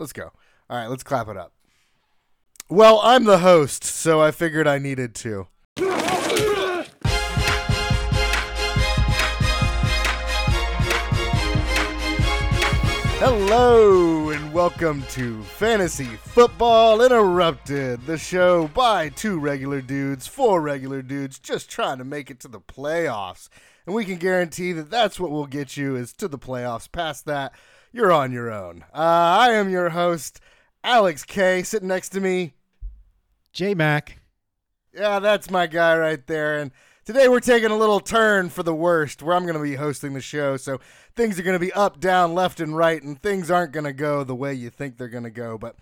Let's go. All right, let's clap it up. Well, I'm the host, so I figured I needed to. Hello, and welcome to Fantasy Football Interrupted, the show by two regular dudes, four regular dudes, just trying to make it to the playoffs. And we can guarantee that that's what will get you is to the playoffs. Past that, you're on your own. Uh, I am your host, Alex K. Sitting next to me, J Mac. Yeah, that's my guy right there. And today we're taking a little turn for the worst, where I'm going to be hosting the show. So things are going to be up, down, left, and right, and things aren't going to go the way you think they're going to go. But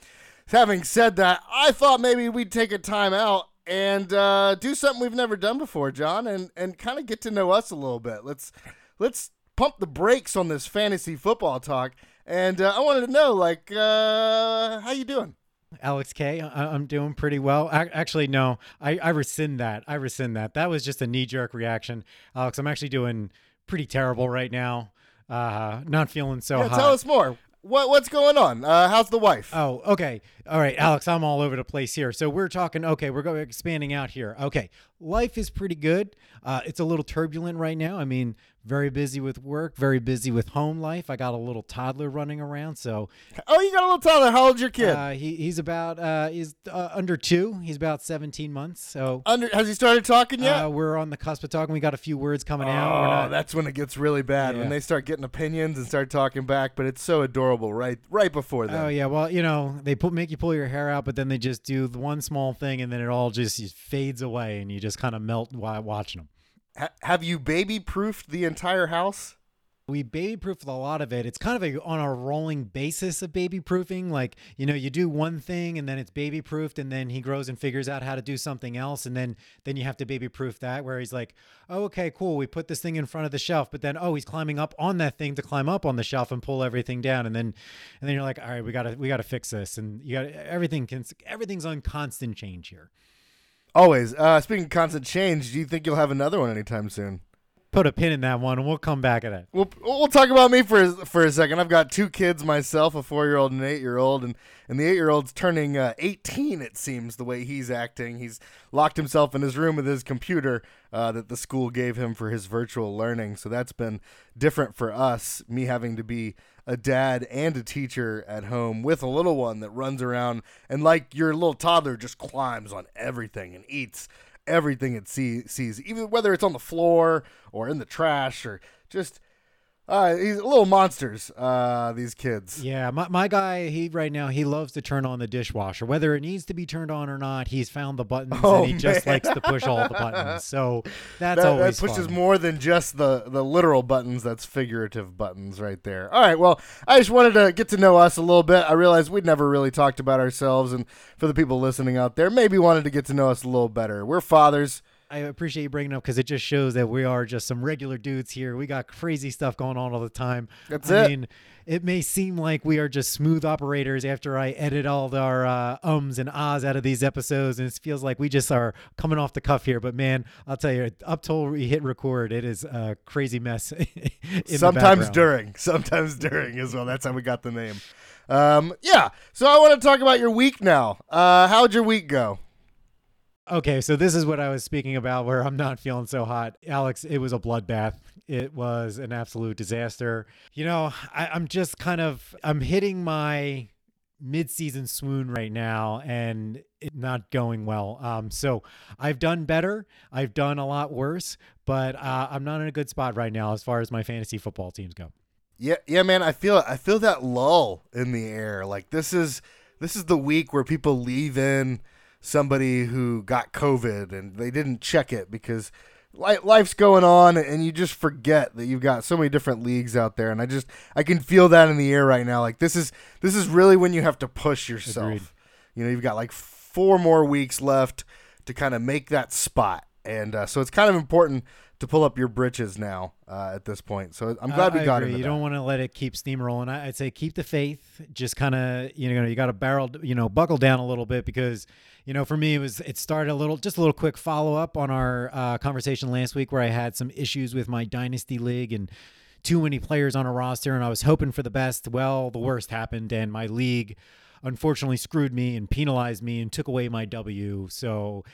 having said that, I thought maybe we'd take a time out and uh, do something we've never done before, John, and and kind of get to know us a little bit. Let's let's pump the brakes on this fantasy football talk. And uh, I wanted to know, like, uh, how you doing? Alex K, I- I'm doing pretty well. Ac- Actually, no, I, I rescind that. I rescind that. That was just a knee jerk reaction. Alex, I'm actually doing pretty terrible right now. Uh, not feeling so yeah, hot. tell us more. What what's going on? Uh, how's the wife? Oh, okay. All right, Alex, I'm all over the place here. So we're talking, okay, we're going expanding out here. Okay. Life is pretty good. Uh, it's a little turbulent right now. I mean, very busy with work, very busy with home life. I got a little toddler running around, so Oh, you got a little toddler. How old's your kid? uh, he he's about uh, he's uh, under 2. He's about 17 months. So Under has he started talking yet? uh, we're on the cusp of talking. We got a few words coming out. We're oh, not that's when it gets really bad when they start getting opinions and start talking back. But it's so adorable, right? Right before that. Oh yeah, well you know they put make you pull your hair out, but then they just do the one small thing, and then it all just fades away, and you just kind of melt while watching them. Ha- have you baby proofed the entire house? We baby proofed a lot of it. It's kind of a on a rolling basis of baby proofing. Like you know, you do one thing and then it's baby proofed, and then he grows and figures out how to do something else, and then then you have to baby proof that. Where he's like, oh, okay, cool, we put this thing in front of the shelf, but then oh, he's climbing up on that thing to climb up on the shelf and pull everything down, and then and then you're like, all right, we gotta we gotta fix this, and you got everything can everything's on constant change here. Always. Uh, speaking of constant change, do you think you'll have another one anytime soon? Put a pin in that one, and we'll come back at it. We'll, we'll talk about me for for a second. I've got two kids myself, a four year old and an eight year old, and and the eight year old's turning uh, eighteen. It seems the way he's acting. He's locked himself in his room with his computer uh, that the school gave him for his virtual learning. So that's been different for us. Me having to be a dad and a teacher at home with a little one that runs around and like your little toddler just climbs on everything and eats everything it see, sees, even whether it's on the floor or in the trash or just uh, he's little monsters. Uh, these kids. Yeah, my, my guy, he right now he loves to turn on the dishwasher, whether it needs to be turned on or not. He's found the buttons Oh, and he just likes to push all the buttons. So that's that, always that pushes fun. more than just the the literal buttons. That's figurative buttons right there. All right. Well, I just wanted to get to know us a little bit. I realized we'd never really talked about ourselves, and for the people listening out there, maybe wanted to get to know us a little better. We're fathers. I appreciate you bringing up because it just shows that we are just some regular dudes here. We got crazy stuff going on all the time. That's I it. mean, it may seem like we are just smooth operators after I edit all our uh, ums and ahs out of these episodes, and it feels like we just are coming off the cuff here. But man, I'll tell you, up till we hit record, it is a crazy mess. in sometimes during, sometimes during as well. That's how we got the name. Um, yeah. So I want to talk about your week now. Uh, how'd your week go? Okay, so this is what I was speaking about where I'm not feeling so hot. Alex, it was a bloodbath. It was an absolute disaster. You know, I, I'm just kind of I'm hitting my mid-season swoon right now and it not going well. Um, so I've done better. I've done a lot worse, but uh, I'm not in a good spot right now as far as my fantasy football teams go. Yeah, yeah, man. I feel I feel that lull in the air. Like this is this is the week where people leave in somebody who got COVID and they didn't check it because life's going on and you just forget that you've got so many different leagues out there. And I just I can feel that in the air right now. Like this is this is really when you have to push yourself. Agreed. You know, you've got like four more weeks left to kind of make that spot. And uh, so it's kind of important to pull up your britches now uh, at this point. So I'm glad we got into You that. don't want to let it keep steamrolling. I- I'd say keep the faith. Just kind of you know you got to barrel you know buckle down a little bit because you know for me it was it started a little just a little quick follow up on our uh, conversation last week where I had some issues with my dynasty league and too many players on a roster and I was hoping for the best. Well, the worst happened and my league unfortunately screwed me and penalized me and took away my W. So,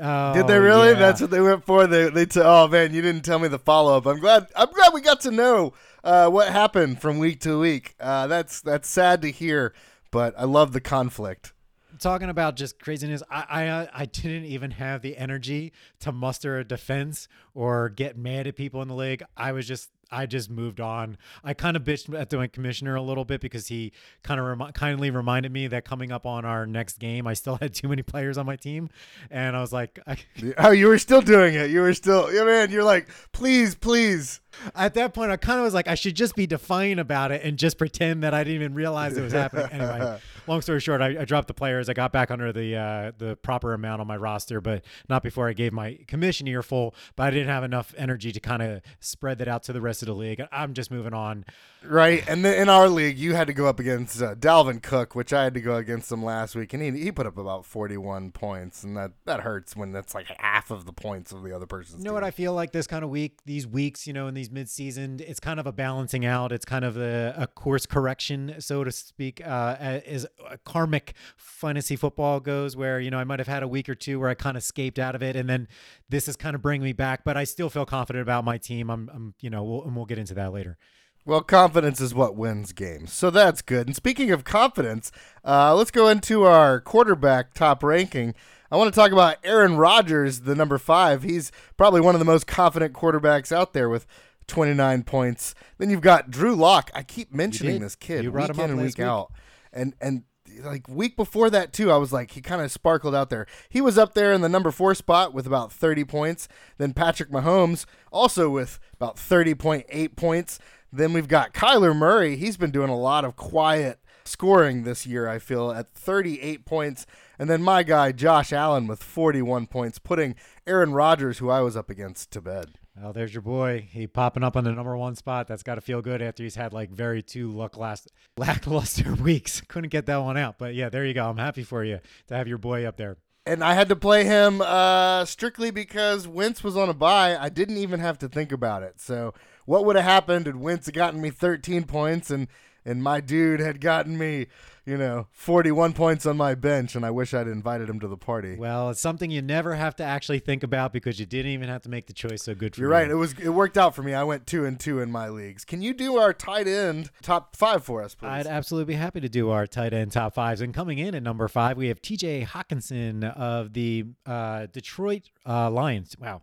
oh, Did they really? yeah. That's what they went for. They they t- oh man, you didn't tell me the follow up. I'm glad. I'm glad we got to know uh, what happened from week to week. Uh, that's that's sad to hear, but I love the conflict. talking about just craziness. I I, uh, I didn't even have the energy to muster a defense or get mad at people in the league. I was just I just moved on. I kind of bitched at the commissioner a little bit because he kind of remi- kindly reminded me that coming up on our next game, I still had too many players on my team, and I was like, I, Oh, you were still doing it. You were still, yeah, man. You're like, please, please. at that point, I kind of was like, I should just be defiant about it and just pretend that I didn't even realize it was happening. Anyway, long story short, I, I dropped the players. I got back under the uh, the proper amount on my roster, but not before I gave my commission earful. But I didn't have enough energy to kind of spread that out to the rest of the league. I'm just moving on. Right, and then in our league, you had to go up against uh, Dalvin Cook, which I had to go against him last week, and he, he put up about forty one points, and that that hurts when that's like half of the points of the other person's. You know what I feel like this kind of week, these weeks, you know, in these mid-season, it's kind of a balancing out. It's kind of a, a course correction, so to speak, uh, as a karmic fantasy football goes, where you know I might have had a week or two where I kind of escaped out of it, and then this is kind of bringing me back. But I still feel confident about my team. I'm, I'm you know, we'll, and we'll get into that later. Well, confidence is what wins games, so that's good. And speaking of confidence, uh, let's go into our quarterback top ranking. I want to talk about Aaron Rodgers, the number five. He's probably one of the most confident quarterbacks out there with 29 points. Then you've got Drew Lock. I keep mentioning this kid week brought him in and week week. out, and and like week before that too. I was like, he kind of sparkled out there. He was up there in the number four spot with about 30 points. Then Patrick Mahomes also with about 30.8 points. Then we've got Kyler Murray. He's been doing a lot of quiet scoring this year, I feel, at 38 points. And then my guy, Josh Allen, with 41 points, putting Aaron Rodgers, who I was up against, to bed. Well, there's your boy. He popping up on the number one spot. That's got to feel good after he's had like very two luck last lackluster weeks. Couldn't get that one out, but yeah, there you go. I'm happy for you to have your boy up there. And I had to play him uh, strictly because Wentz was on a bye. I didn't even have to think about it. So, what would have happened had Wentz gotten me 13 points and and my dude had gotten me, you know, 41 points on my bench, and I wish I'd invited him to the party. Well, it's something you never have to actually think about because you didn't even have to make the choice. So good for You're you. right. It was it worked out for me. I went two and two in my leagues. Can you do our tight end top five for us, please? I'd absolutely be happy to do our tight end top fives. And coming in at number five, we have TJ Hockenson of the uh, Detroit uh, Lions. Wow.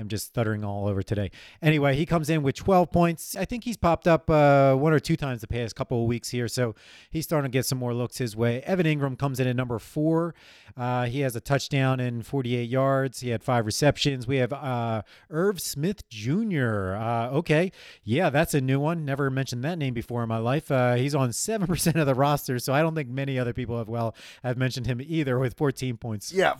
I'm just stuttering all over today. Anyway, he comes in with 12 points. I think he's popped up uh, one or two times the past couple of weeks here, so he's starting to get some more looks his way. Evan Engram comes in at number four. Uh, he has a touchdown and 48 yards. He had five receptions. We have uh, Irv Smith Jr. Uh, okay, yeah, that's a new one. Never mentioned that name before in my life. Uh, he's on seven percent of the roster, so I don't think many other people have well have mentioned him either with 14 points. yeah,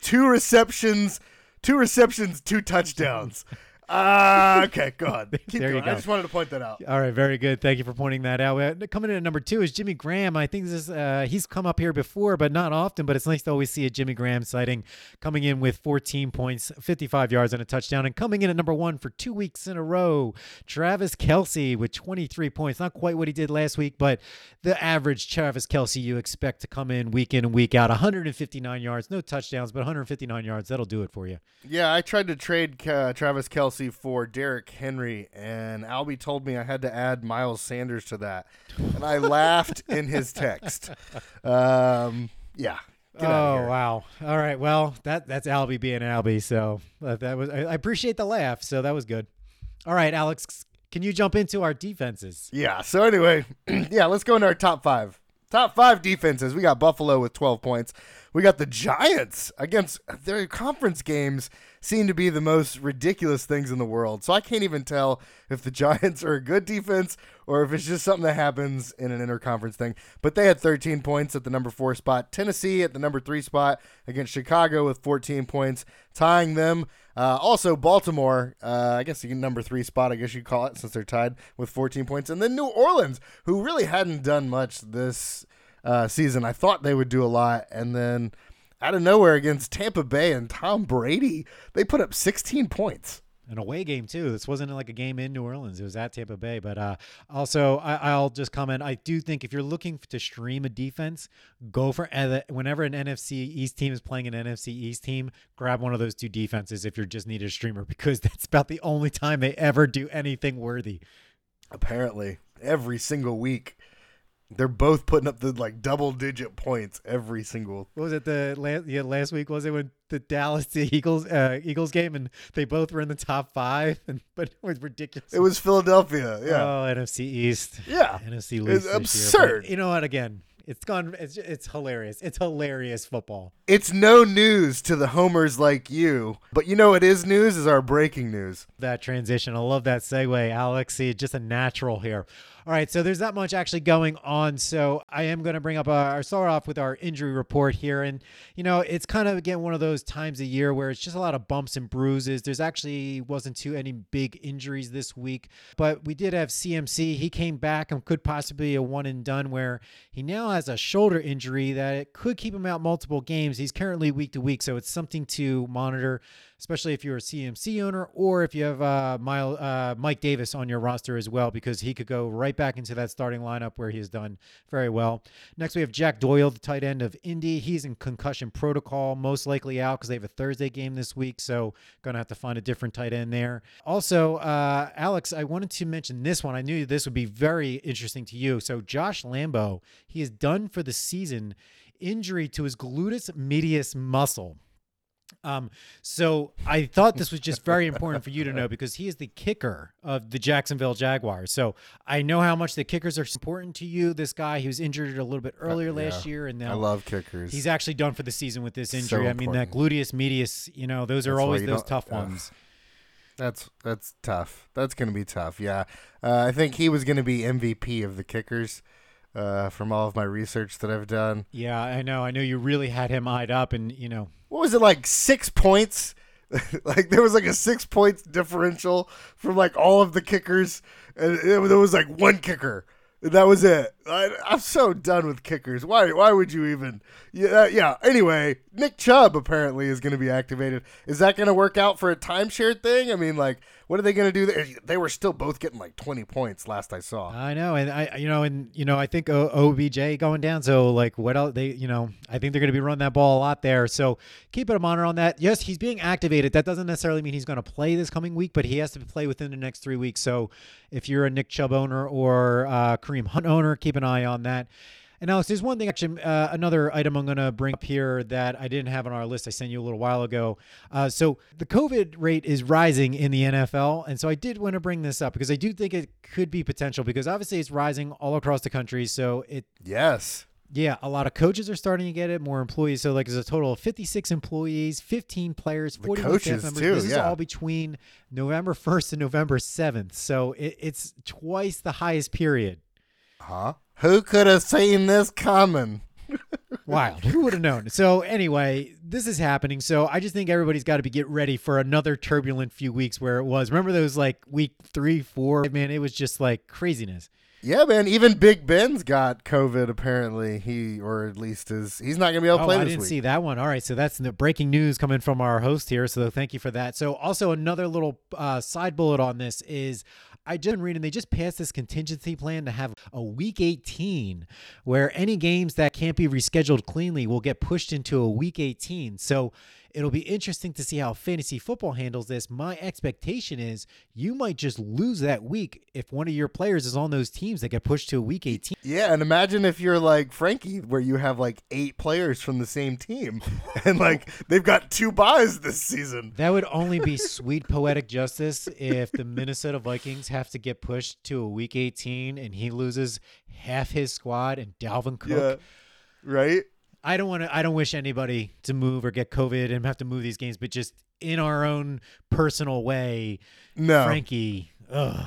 two receptions, two receptions, two touchdowns. Uh, okay, go on. Keep There you going. I just wanted to point that out. All right, very good. Thank you for pointing that out. Coming in at number two is Jimmy Graham. I think this is, uh, he's come up here before, but not often. But it's nice to always see a Jimmy Graham sighting coming in with 14 points, 55 yards, and a touchdown. And coming in at number one for two weeks in a row, Travis Kelce with 23 points. Not quite what he did last week, but the average Travis Kelce you expect to come in week in and week out. 159 yards, no touchdowns, but 159 yards. That'll do it for you. Yeah, I tried to trade uh, Travis Kelce for Derrick Henry, and Albie told me I had to add Miles Sanders to that, and I laughed in his text. Um, yeah. Oh wow! All right, well that that's Albie being Albie, so uh, that was I, I appreciate the laugh, so that was good. All right, Alex, can you jump into our defenses? Yeah. So anyway, yeah, let's go into our top five. Top five defenses. We got Buffalo with 12 points. We got the Giants against their conference games seem to be the most ridiculous things in the world. So I can't even tell if the Giants are a good defense or if it's just something that happens in an interconference thing. But they had 13 points at the number four spot. Tennessee at the number three spot against Chicago with 14 points, tying them. Uh, also, Baltimore, uh, I guess the number three spot, I guess you call it, since they're tied with 14 points. And then New Orleans, who really hadn't done much this uh, season. I thought they would do a lot. And then out of nowhere against Tampa Bay and Tom Brady, they put up 16 points. an away game too. This wasn't like a game in New Orleans; it was at Tampa Bay. But uh, also, I, will just comment. I do think if you're looking to stream a defense, go for whenever an NFC East team is playing an NFC East team, grab one of those two defenses if you're just needed a streamer because that's about the only time they ever do anything worthy. Apparently, every single week. They're both putting up the like double digit points every single. What was it the last yeah last week? Was it when the Dallas the Eagles uh, Eagles game and they both were in the top five and but it was ridiculous. It was Philadelphia. Yeah. Oh, NFC East. Yeah. NFC East. It's absurd. But you know what? Again, it's gone. It's it's hilarious. It's hilarious football. It's no news to the homers like you, but you know it is news. Is our breaking news. That transition. I love that segue, Alex. See, just a natural here. All right, so there's that much actually going on. So I am going to bring up our start off with our injury report here, and you know it's kind of again one of those times a year where it's just a lot of bumps and bruises. There's actually wasn't too any big injuries this week, but we did have CMC. He came back and could possibly a one and done where he now has a shoulder injury that it could keep him out multiple games. He's currently week to week, so it's something to monitor especially if you're a CMC owner or if you have uh, Mile, uh, Mike Davis on your roster as well, because he could go right back into that starting lineup where he has done very well. Next, we have Jack Doyle, the tight end of Indy. He's in concussion protocol, most likely out because they have a Thursday game this week, so going to have to find a different tight end there. Also, uh, Alex, I wanted to mention this one. I knew this would be very interesting to you. So, Josh Lambo, he is done for the season. Injury to his gluteus medius muscle. Um, so I thought this was just very important for you to know because he is the kicker of the Jacksonville Jaguars. So I know how much the kickers are important to you. This guy, he was injured a little bit uh, earlier uh, yeah. last year, and now I love kickers. He's actually done for the season with this injury. So I mean, that gluteus medius, you know, those are that's always those tough uh, ones. That's that's tough. That's going to be tough. Yeah, uh, I think he was going to be MVP of the kickers uh, from all of my research that I've done. Yeah, I know. I know you really had him eyed up, and you know what was it like six points? like there was like a six points differential from like all of the kickers, and it, there was like one kicker. And that was it. I, am so done with kickers. Why? Why would you even? Yeah, yeah. Anyway, Nick Chubb apparently is going to be activated. Is that going to work out for a timeshare thing? I mean, like, what are they going to do? They were still both getting like 20 points last I saw. I know, and I, you know, and you know, I think OBJ going down. So like, what else? They, you know, I think they're going to be running that ball a lot there. So keep it a monitor on that. Yes, he's being activated. That doesn't necessarily mean he's going to play this coming week, but he has to play within the next three weeks. So if you're a Nick Chubb owner or uh, Kareem Hunt owner, keep an eye on that. And Alex, there's one thing, actually, uh, another item I'm going to bring up here that I didn't have on our list. I sent you a little while ago. Uh, so the COVID rate is rising in the NFL, and so I did want to bring this up because I do think it could be potential because obviously it's rising all across the country. So it yes. Yeah, a lot of coaches are starting to get it, more employees. So, like, there's a total of 56 employees, 15 players, 41 staff members. Too, this yeah. is all between November 1st and November 7th. So, it, it's twice the highest period. Huh? Who could have seen this coming? Wild. Who would have known? So anyway, this is happening. So I just think everybody's got to be get ready for another turbulent few weeks where it was. Remember those like week three, four? Man, it was just like craziness. Yeah, man. Even Big Ben's got COVID. Apparently, he or at least is he's not going to be able to oh, play I didn't week. see that one. All right, so that's the breaking news coming from our host here. So thank you for that. So also another little uh, side bullet on this is I just been reading they just passed this contingency plan to have a week 18 where any games that can't be rescheduled cleanly will get pushed into a week 18. So It'll be interesting to see how fantasy football handles this. My expectation is you might just lose that week if one of your players is on those teams that get pushed to a week 18. Yeah, and imagine if you're like Frankie, where you have like eight players from the same team, and like they've got two buys this season. That would only be sweet poetic justice if the Minnesota Vikings have to get pushed to a week 18 and he loses half his squad and Dalvin Cook. Yeah, right? I don't want to. I don't wish anybody to move or get COVID and have to move these games, but just in our own personal way. No, Frankie. Ugh.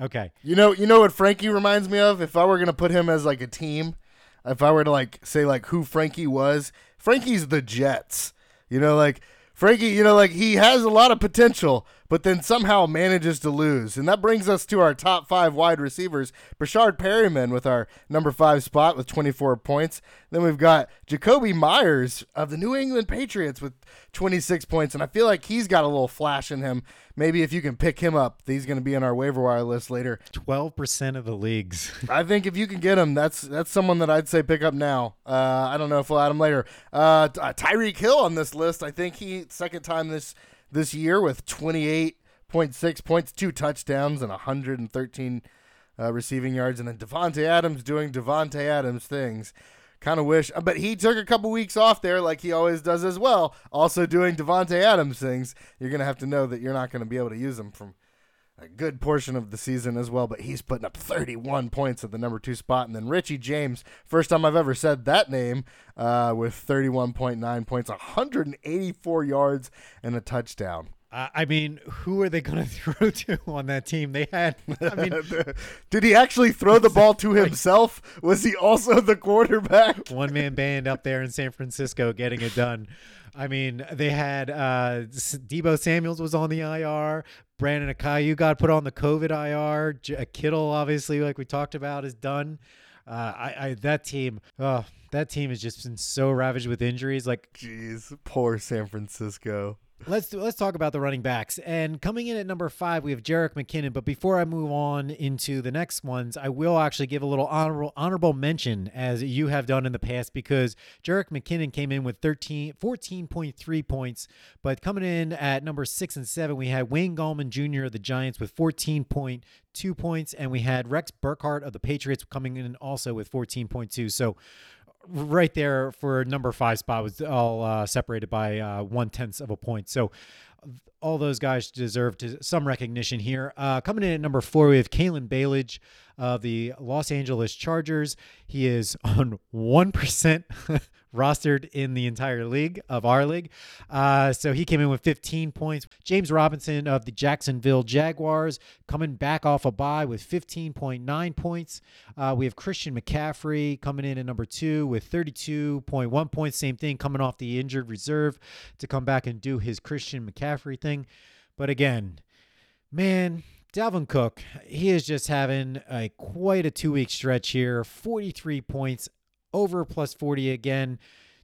Okay. You know. You know what Frankie reminds me of? If I were gonna put him as like a team, if I were to like say like who Frankie was, Frankie's the Jets. You know, like Frankie. You know, like he has a lot of potential, but then somehow manages to lose. And that brings us to our top five wide receivers. Breshad Perriman with our number five spot with 24 points. Then we've got Jakobi Meyers of the New England Patriots with 26 points. And I feel like he's got a little flash in him. Maybe if you can pick him up, he's going to be on our waiver wire list later. 12% of the leagues. I think if you can get him, that's that's someone that I'd say pick up now. Uh, I don't know if we'll add him later. Uh, Tyreek Hill on this list. I think he second time this this year with 28.6 points, two touchdowns, and 113 uh, receiving yards. And then Davante Adams doing Davante Adams things. Kind of wish, but he took a couple weeks off there, like he always does as well. Also doing Davante Adams things. You're gonna have to know that you're not gonna be able to use him from a good portion of the season as well, but he's putting up 31 points at the number two spot. And then Richie James, first time I've ever said that name, uh, with 31.9 points, 184 yards, and a touchdown. Uh, I mean, who are they going to throw to on that team? They had, I mean, did he actually throw the ball to himself? Was he also the quarterback? One man band up there in San Francisco getting it done. I mean, they had uh, Deebo Samuels was on the IR. Brandon Aiyuk got put on the COVID IR. J- Kittle, obviously, like we talked about, is done. Uh, I, I that team, oh, that team has just been so ravaged with injuries. Like, jeez, poor San Francisco. Let's let's talk about the running backs. And coming in at number five, we have Jerick McKinnon. But before I move on into the next ones, I will actually give a little honorable honorable mention as you have done in the past because Jerick McKinnon came in with 13, 14.3 points. But coming in at number six and seven, we had Wayne Gallman Jr. of the Giants with 14.2 points, and we had Rex Burkhead of the Patriots coming in also with 14.2. So right there for number five spot was all uh, separated by uh, one tenth of a point. So all those guys deserve to, some recognition here. Uh, coming in at number four, we have Kalen Ballage of the Los Angeles Chargers. He is on 1% rostered in the entire league of our league. Uh, so he came in with 15 points. James Robinson of the Jacksonville Jaguars coming back off a bye with 15.9 points. Uh, we have Christian McCaffrey coming in at number two with 32.1 points. Same thing, coming off the injured reserve to come back and do his Christian McCaffrey thing. But again, man, Dalvin Cook, he is just having a quite a two week stretch here. 43 points, over plus 40 again,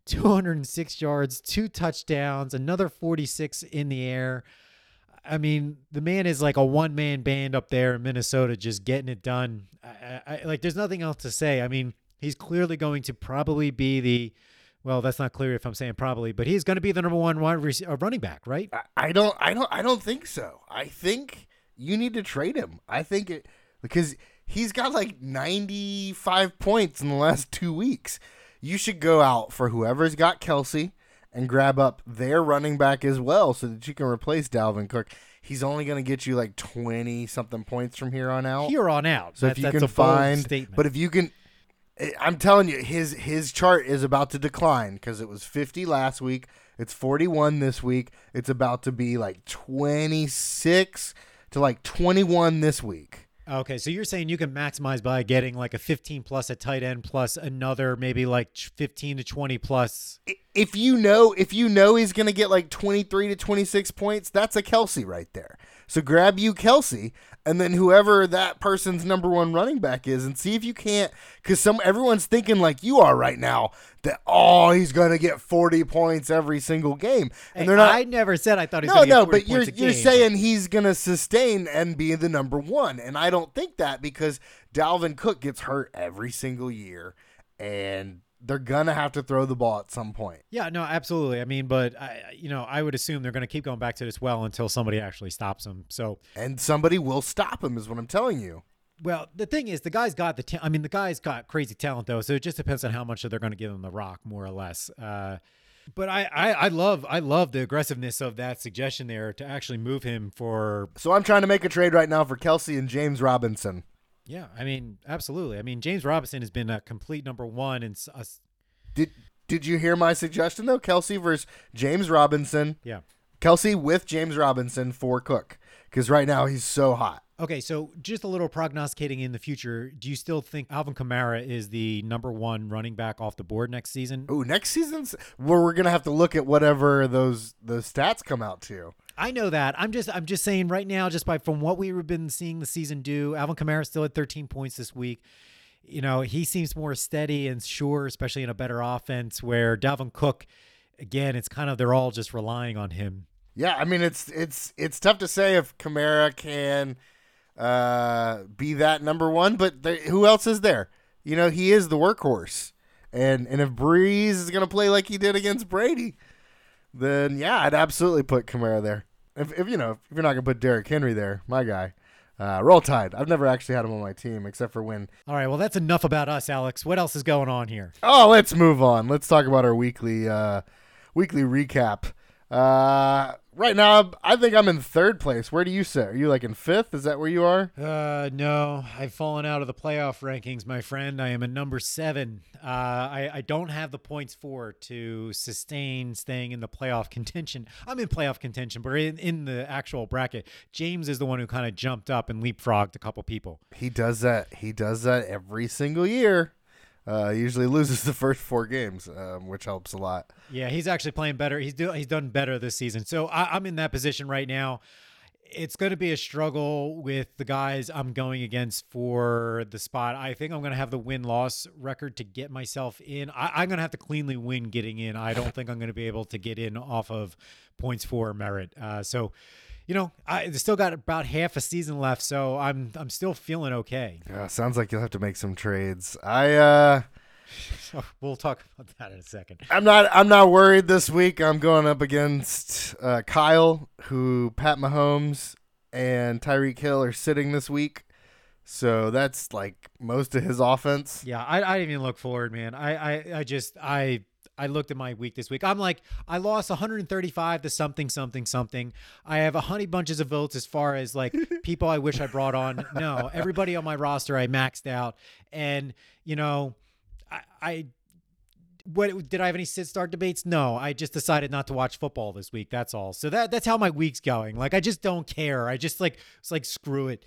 206 yards, two touchdowns, another 46 in the air. I mean, the man is like a one man band up there in Minnesota, just getting it done. I, I, like, there's nothing else to say. I mean, he's clearly going to probably be the. Well, that's not clear if I'm saying probably, but he's going to be the number one uh, running back, right? I don't, I don't, I don't think so. I think you need to trade him. I think it because he's got like 95 points in the last two weeks. You should go out for whoever's got Kelce and grab up their running back as well so that you can replace Dalvin Cook. He's only going to get you like 20 something points from here on out. Here on out. So if you can find, but if you can, eh, I'm telling you, his his chart is about to decline because it was 50 last week. It's 41 this week. It's about to be like 26 to like 21 this week. Okay, so you're saying you can maximize by getting like a 15 plus a tight end plus another maybe like 15 to 20 plus. If you know, if you know he's going to get like 23 to 26 points, that's a Kelce right there. So grab you Kelce and then whoever that person's number one running back is, and see if you can't. Because some everyone's thinking like you are right now that oh he's gonna get forty points every single game, and hey, they're not. I never said I thought he's no no, but you're you're saying he's gonna sustain and be the number one, and I don't think that because Dalvin Cook gets hurt every single year, and they're gonna have to throw the ball at some point. Yeah, no, absolutely. I mean, but I, you know, I would assume they're gonna keep going back to this well until somebody actually stops them. So, and somebody will stop him, is what I'm telling you. Well, the thing is, the guy's got the. Ta- I mean, the guy's got crazy talent though, so it just depends on how much they're going to give him the rock, more or less. Uh, but I, I, I love I love the aggressiveness of that suggestion there to actually move him for. So I'm trying to make a trade right now for Kelce and James Robinson. Yeah, I mean, absolutely. I mean, James Robinson has been a complete number one, and did did you hear my suggestion though? Kelce versus James Robinson. Yeah, Kelce with James Robinson for Cook because right now he's so hot. Okay, so just a little prognosticating in the future. Do you still think Alvin Kamara is the number one running back off the board next season? Oh, next season's where we're gonna have to look at whatever those those stats come out to. I know that. I'm just I'm just saying right now, just by from what we've been seeing the season do, Alvin Kamara still at 13 points this week. You know, he seems more steady and sure, especially in a better offense where Dalvin Cook, again, it's kind of they're all just relying on him. Yeah, I mean it's it's it's tough to say if Kamara can uh, be that number one, but who else is there? You know, he is the workhorse, and and if Brees is gonna play like he did against Brady, then yeah, I'd absolutely put Kamara there. If, if you know if you're not gonna put Derrick Henry there, my guy, uh, roll tide. I've never actually had him on my team except for when. All right, well that's enough about us, Alex. What else is going on here? Oh, let's move on. Let's talk about our weekly uh, weekly recap. Uh, right now, I think I'm in third place. Where do you sit? Are you like in fifth? Is that where you are? Uh, no, I've fallen out of the playoff rankings, my friend. I am a number seven. Uh, I, I don't have the points for to sustain staying in the playoff contention. I'm in playoff contention, but in, in the actual bracket, James is the one who kind of jumped up and leapfrogged a couple people. He does that. He does that every single year. Uh, usually loses the first four games, um, which helps a lot. Yeah, he's actually playing better. He's do, he's done better this season. So I, I'm in that position right now. It's going to be a struggle with the guys I'm going against for the spot. I think I'm going to have the win loss record to get myself in. I, am going to have to cleanly win getting in. I don't think I'm going to be able to get in off of points for merit. Uh, so you know, I still got about half a season left, so I'm I'm still feeling okay. Yeah, sounds like you'll have to make some trades. I uh we'll talk about that in a second. I'm not I'm not worried this week. I'm going up against uh, Kyle, who Pat Mahomes and Tyreek Hill are sitting this week. So that's like most of his offense. Yeah, I, I didn't even look forward, man. I, I, I just I I looked at my week this week. I'm like, I lost 135 to something, something, something. I have a honey bunches of votes as far as like people I wish I brought on. No, everybody on my roster I maxed out, and you know, I, I what did I have any sit start debates? No, I just decided not to watch football this week. That's all. So that that's how my week's going. Like I just don't care. I just like it's like screw it.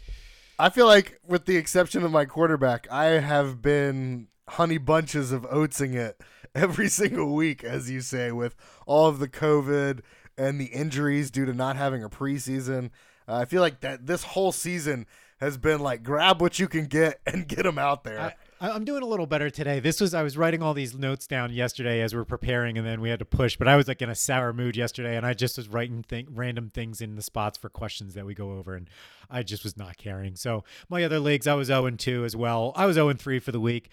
I feel like with the exception of my quarterback, I have been honey bunches of oatsing it every single week, as you say, with all of the COVID and the injuries due to not having a preseason. Uh, I feel like that this whole season has been like grab what you can get and get them out there. I, am doing a little better today. This was I was writing all these notes down yesterday as we are preparing, and then we had to push. But I was like in a sour mood yesterday, and I just was writing th- random things in the spots for questions that we go over, and I just was not caring. So my other leagues, I was 0 2 as well. I was 0 3 for the week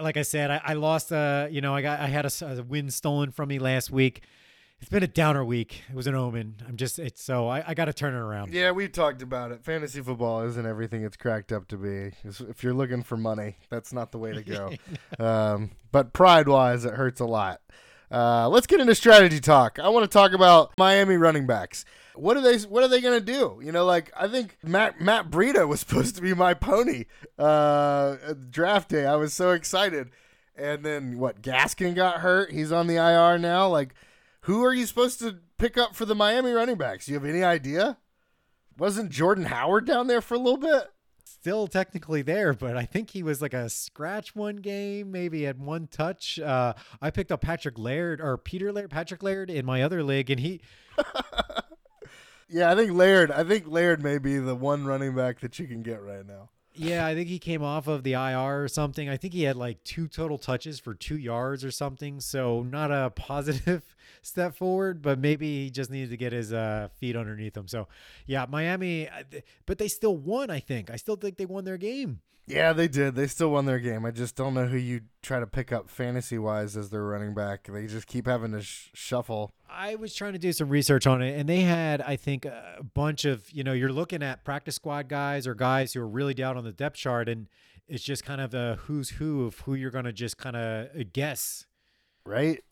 like I said, I, I lost. Uh, you know, I got I had a, a, win stolen from me last week. It's been a downer week. It was an omen. I'm just it's so I, I got to turn it around. Yeah, we talked about it. Fantasy football isn't everything it's cracked up to be. If you're looking for money, that's not the way to go. um, but pride wise, it hurts a lot. Uh, let's get into strategy talk. I want to talk about Miami running backs. What are they? What are they gonna do? You know, like I think Matt Matt Breida was supposed to be my pony uh, draft day. I was so excited, and then what? Gaskin got hurt. He's on the IR now. Like, who are you supposed to pick up for the Miami running backs? Do you have any idea? Wasn't Jordan Howard down there for a little bit? still technically there, but I think he was like a scratch one game, maybe had one touch. Uh, I picked up Patrick Laird or Peter Laird, Patrick Laird in my other league, and he. yeah, I think Laird. I think Laird may be the one running back that you can get right now. Yeah, I think he came off of the IR or something. I think he had like two total touches for two yards or something. So not a positive step forward, but maybe he just needed to get his uh, feet underneath him. So yeah, Miami, uh, but they still won. I think. I still think they won their game. Yeah, they did. They still won their game. I just don't know who you try to pick up fantasy wise as their running back. They just keep having to sh- shuffle. I was trying to do some research on it, and they had, I think, a bunch of, you know, you're looking at practice squad guys or guys who are really down on the depth chart, and it's just kind of the who's who of who you're going to just kind of uh, guess. Right?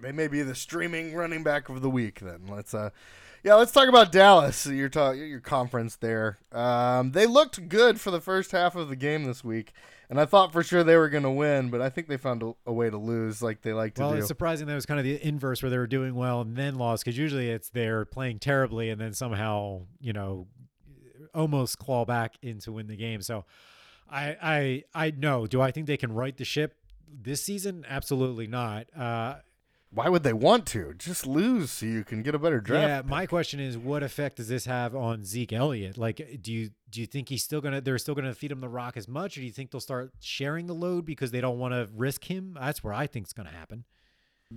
They may be the streaming running back of the week then. Let's, uh, yeah, let's talk about Dallas. Your talk, your conference there. Um, they looked good for the first half of the game this week, and I thought for sure they were going to win, but I think they found a, a, way to lose, like they like to well, do. Well, it's surprising that it was kind of the inverse, where they were doing well and then lost, because usually it's they're playing terribly and then somehow you know almost claw back into win the game. So, I I I know. Do I think they can right the ship this season? Absolutely not. Uh, why would they want to? Just lose so you can get a better draft. Yeah, pick. my question is, what effect does this have on Zeke Elliott? Like, do you do you think he's still gonna they're still gonna feed him the rock as much, or do you think they'll start sharing the load because they don't want to risk him? That's where I think it's gonna happen.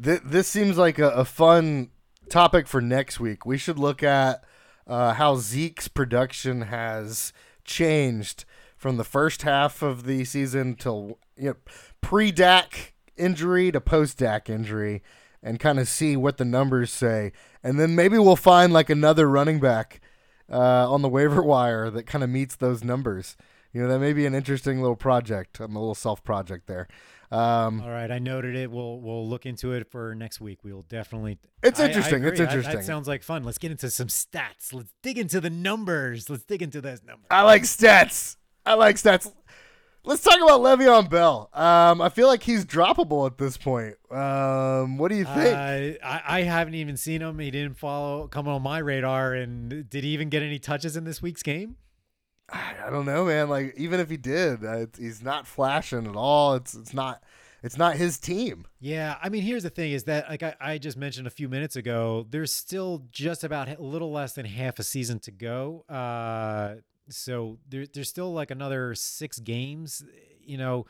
Th- this seems like a, a fun topic for next week. We should look at uh, how Zeke's production has changed from the first half of the season till you know, pre Dak injury to post Dak injury, and kind of see what the numbers say, and then maybe we'll find like another running back uh, on the waiver wire that kind of meets those numbers. You know, that may be an interesting little project, a little self project there. Um, All right, I noted it. We'll we'll look into it for next week. We'll definitely. It's I- I interesting, it's interesting. That sounds like fun. Let's get into some stats. Let's dig into the numbers. Let's dig into those numbers. I like stats. I like stats. Let's talk about Le'Veon Bell. Um, I feel like he's droppable at this point. Um, what do you think? Uh, I, I haven't even seen him. He didn't follow come on my radar. And did he even get any touches in this week's game? I, I don't know, man. Like even if he did, uh, he's not flashing at all. It's it's not it's not his team. Yeah, I mean, here's the thing: is that like I, I just mentioned a few minutes ago, there's still just about a little less than half a season to go. Uh, so there, there's still like another six games. You know,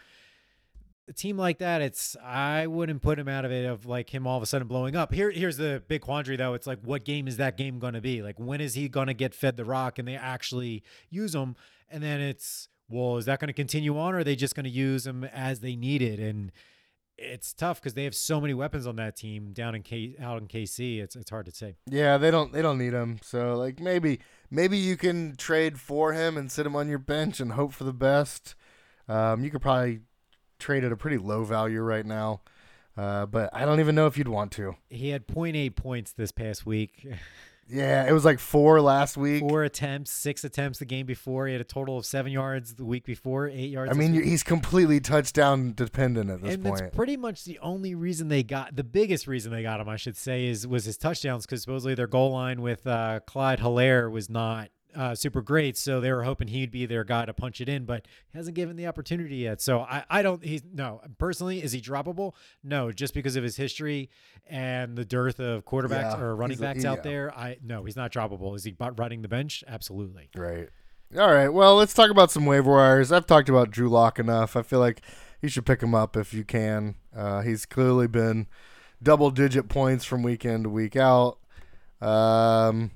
a team like that, it's I wouldn't put him out of it of like him all of a sudden blowing up. Here, here's the big quandary though. It's like, what game is that game going to be? Like, when is he going to get fed the rock and they actually use him? And then it's well, is that going to continue on, or are they just going to use him as they need it? And it's tough because they have so many weapons on that team down in K out in KC. It's it's hard to say. Yeah, they don't they don't need him. So like maybe maybe you can trade for him and sit him on your bench and hope for the best. Um, you could probably trade at a pretty low value right now. Uh, but I don't even know if you'd want to. He had 0.8 points this past week. Yeah, it was like four last week. Four attempts, six attempts the game before. He had a total of seven yards the week before, eight yards. I mean, he's completely touchdown dependent at this and point. that's pretty much the only reason they got the biggest reason they got him, I should say, is was his touchdowns because supposedly their goal line with uh, Clyde Helaire was not uh, super great, so they were hoping he'd be their guy to punch it in, but he hasn't given the opportunity yet. So I, I don't. He's no personally. Is he droppable? No, just because of his history and the dearth of quarterbacks Yeah, or running he's a- backs yeah. out there. I no, he's not droppable. Is he running the bench? Absolutely. Right. All right. Well, let's talk about some waiver wires. I've talked about Drew Lock enough. I feel like you should pick him up if you can. Uh, he's clearly been double digit points from week in to week out. Um,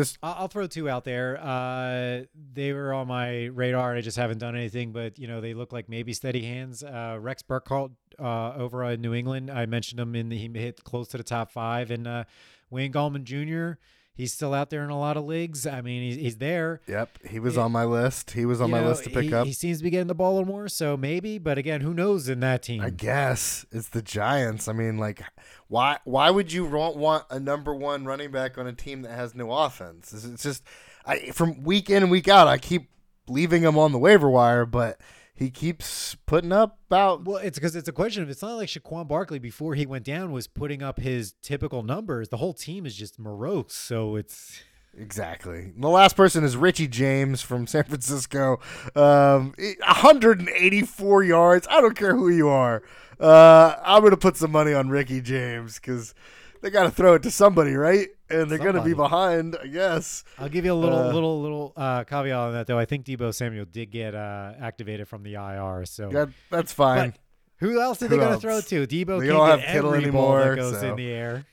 this I'll, throw two out there. Uh, they were on my radar, I just haven't done anything. But you know, they look like maybe steady hands. Uh, Rex Burkhead uh, over in New England. I mentioned him in the, he hit close to the top five, and uh, Wayne Gallman Jr. He's still out there in a lot of leagues. I mean, he's, he's there. Yep, he was Yeah. on my list. He was on my know, list to pick he, up. He seems to be getting the ball more, so maybe. But again, who knows in that team? I guess it's the Giants. I mean, like, why why would you want, want a number one running back on a team that has no offense? It's, it's just, I from week in and week out, I keep leaving him on the waiver wire, but he keeps putting up about. Well, it's because it's a question of it's not like Saquon Barkley before he went down was putting up his typical numbers. The whole team is just morose. So it's Exactly. The last person is Richie James from San Francisco. Um, 184 yards. I don't care who you are. Uh, I'm gonna put some money on Ricky James because they got to throw it to somebody, right? And they're gonna be behind, I guess. I'll give you a little, Uh, little, little uh, caveat on that though. I think Deebo Samuel did get uh, activated from the IR. So That, that's fine. But who else are Who they going to throw to? Deebo They can't don't get have Kittle every ball anymore, that goes so- in the air.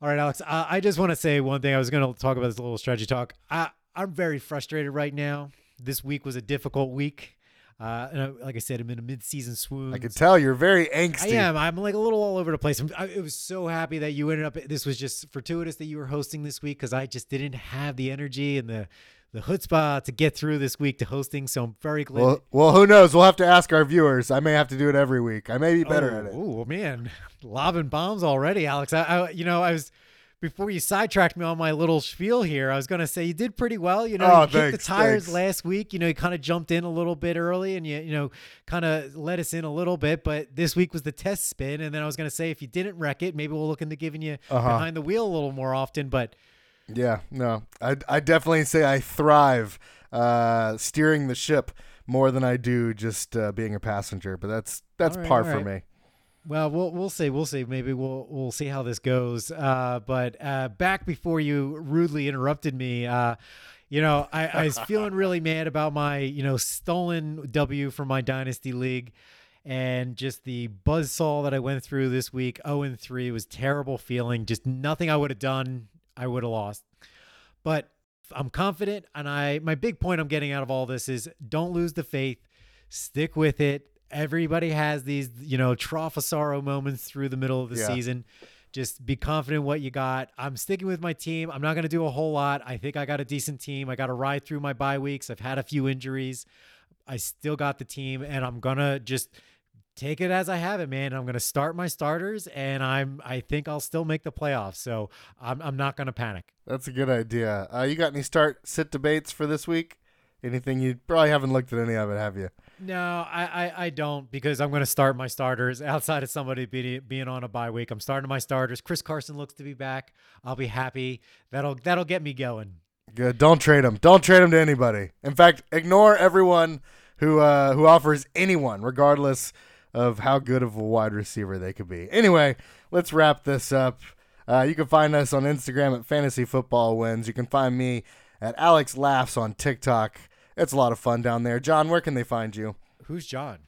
All right, Alex. I, I just want to say one thing. I was going to talk about this little strategy talk. I I'm very frustrated right now. This week was a difficult week. Uh, and I, like I said, I'm in a mid-season swoon. I can tell you're very angsty. I am. I'm like a little all over the place. I'm, I, I was so happy that you ended up. This was just fortuitous that you were hosting this week because I just didn't have the energy and the the chutzpah to get through this week to hosting. So I'm very glad. Well, well, who knows? We'll have to ask our viewers. I may have to do it every week. I may be better oh, at it. Oh man, lobbing bombs already, Alex. I, I, you know, I was before you sidetracked me on my little spiel here. I was going to say you did pretty well. You know, Oh, you kicked thanks, the tires thanks. last week. You know, you kind of jumped in a little bit early, and you, you know, kind of let us in a little bit. But this week was the test spin, and then I was going to say if you didn't wreck it, maybe we'll look into giving you Uh-huh. behind the wheel a little more often. But Yeah, no, I I definitely say I thrive uh, steering the ship more than I do just uh, being a passenger. But that's that's right, par all for me. Well, we'll we'll see. We'll see. Maybe we'll we'll see how this goes. Uh, but uh, back before you rudely interrupted me, uh, you know, I, I was feeling really mad about my you know stolen W from my dynasty league, and just the buzzsaw that I went through this week. Zero and three was terrible feeling. Just nothing I would have done. I would have lost. But I'm confident, and I my big point I'm getting out of all this is don't lose the faith. Stick with it everybody has these, you know, trough of sorrow moments through the middle of the Yeah. season. Just be confident what you got. I'm sticking with my team. I'm not going to do a whole lot. I think I got a decent team. I got to ride through my bye weeks. I've had a few injuries. I still got the team, and I'm gonna just take it as I have it, man. I'm gonna start my starters, and I'm I think I'll still make the playoffs. So I'm I'm not gonna panic. That's a good idea. Uh, you got any start sit debates for this week? Anything you probably haven't looked at any of it, have you? No, I, I, I don't because I'm going to start my starters outside of somebody being, being on a bye week. I'm starting my starters. Chris Carson looks to be back. I'll be happy. That'll that'll get me going. Good. Don't trade him. Don't trade him to anybody. In fact, ignore everyone who uh, who offers anyone, regardless of how good of a wide receiver they could be. Anyway, let's wrap this up. Uh, you can find us on Instagram at Fantasy Football Wins. You can find me at Alex Laughs on TikTok. It's a lot of fun down there. John, where can they find you? Who's John?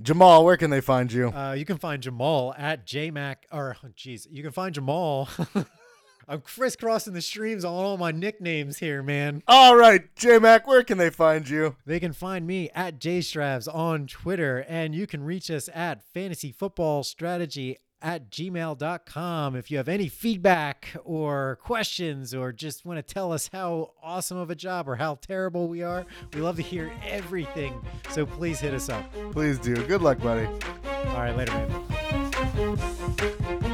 Jamal, where can they find you? Uh, you can find Jamal at JMac. Or, jeez, you can find Jamal. I'm crisscrossing the streams on all my nicknames here, man. All right, JMac, where can they find you? They can find me at JStravs on Twitter, and you can reach us at fantasy football strategy at gmail.com if you have any feedback or questions or just want to tell us how awesome of a job or how terrible we are. We love to hear everything. So please hit us up. Please do. Good luck, buddy. All right, later, man.